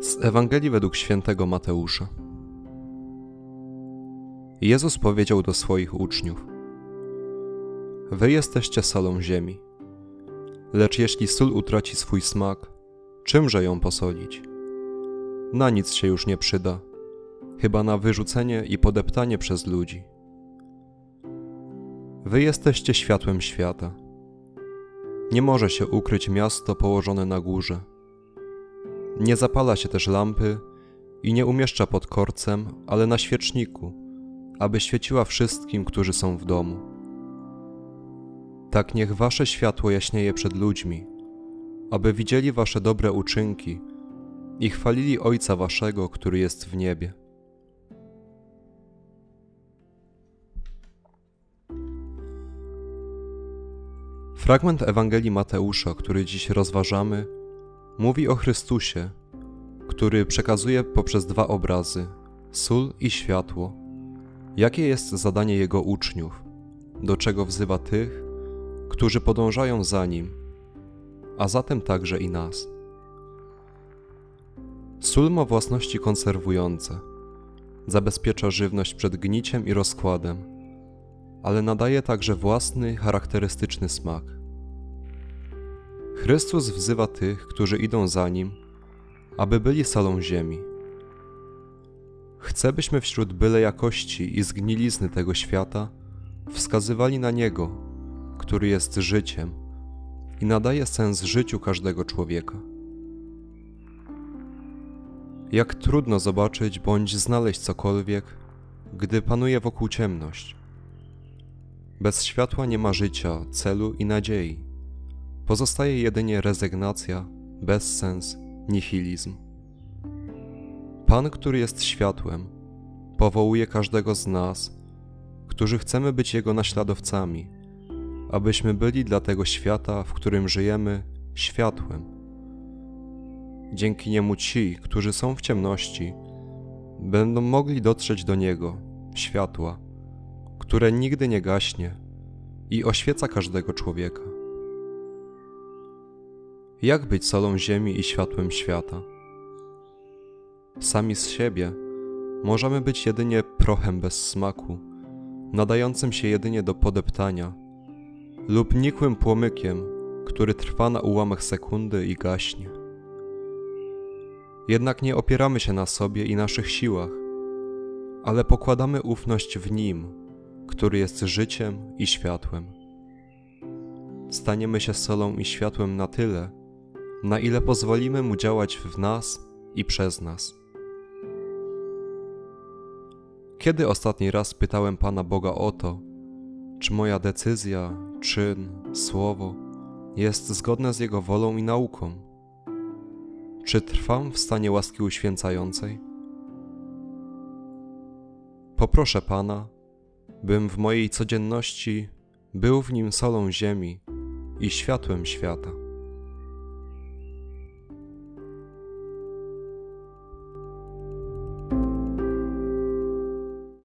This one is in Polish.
Z Ewangelii według świętego Mateusza. Jezus powiedział do swoich uczniów: Wy jesteście solą ziemi. Lecz jeśli sól utraci swój smak, czymże ją posolić? Na nic się już nie przyda, chyba na wyrzucenie i podeptanie przez ludzi. Wy jesteście światłem świata. Nie może się ukryć miasto położone na górze nie zapala się też lampy i nie umieszcza pod korcem, ale na świeczniku, aby świeciła wszystkim, którzy są w domu. Tak niech wasze światło jaśnieje przed ludźmi, aby widzieli wasze dobre uczynki i chwalili Ojca waszego, który jest w niebie. Fragment Ewangelii Mateusza, który dziś rozważamy, Mówi o Chrystusie, który przekazuje poprzez dwa obrazy sól i światło. Jakie jest zadanie Jego uczniów, do czego wzywa tych, którzy podążają za Nim, a zatem także i nas. Sól ma własności konserwujące, zabezpiecza żywność przed gniciem i rozkładem, ale nadaje także własny, charakterystyczny smak. Chrystus wzywa tych, którzy idą za Nim, aby byli solą ziemi. Chce, byśmy wśród byle jakości i zgnilizny tego świata wskazywali na Niego, który jest życiem i nadaje sens życiu każdego człowieka. Jak trudno zobaczyć bądź znaleźć cokolwiek, gdy panuje wokół ciemność. Bez światła nie ma życia, celu i nadziei. Pozostaje jedynie rezygnacja, bezsens, nihilizm. Pan, który jest światłem, powołuje każdego z nas, którzy chcemy być Jego naśladowcami, abyśmy byli dla tego świata, w którym żyjemy, światłem. Dzięki niemu ci, którzy są w ciemności, będą mogli dotrzeć do Niego, światła, które nigdy nie gaśnie i oświeca każdego człowieka. Jak być solą ziemi i światłem świata? Sami z siebie możemy być jedynie prochem bez smaku, nadającym się jedynie do podeptania, lub nikłym płomykiem, który trwa na ułamek sekundy i gaśnie. Jednak nie opieramy się na sobie i naszych siłach, ale pokładamy ufność w Nim, który jest życiem i światłem. Staniemy się solą i światłem na tyle, na ile pozwolimy Mu działać w nas i przez nas. Kiedy ostatni raz pytałem Pana Boga o to, czy moja decyzja, czyn, słowo jest zgodne z Jego wolą i nauką? Czy trwam w stanie łaski uświęcającej? Poproszę Pana, bym w mojej codzienności był w nim solą ziemi i światłem świata.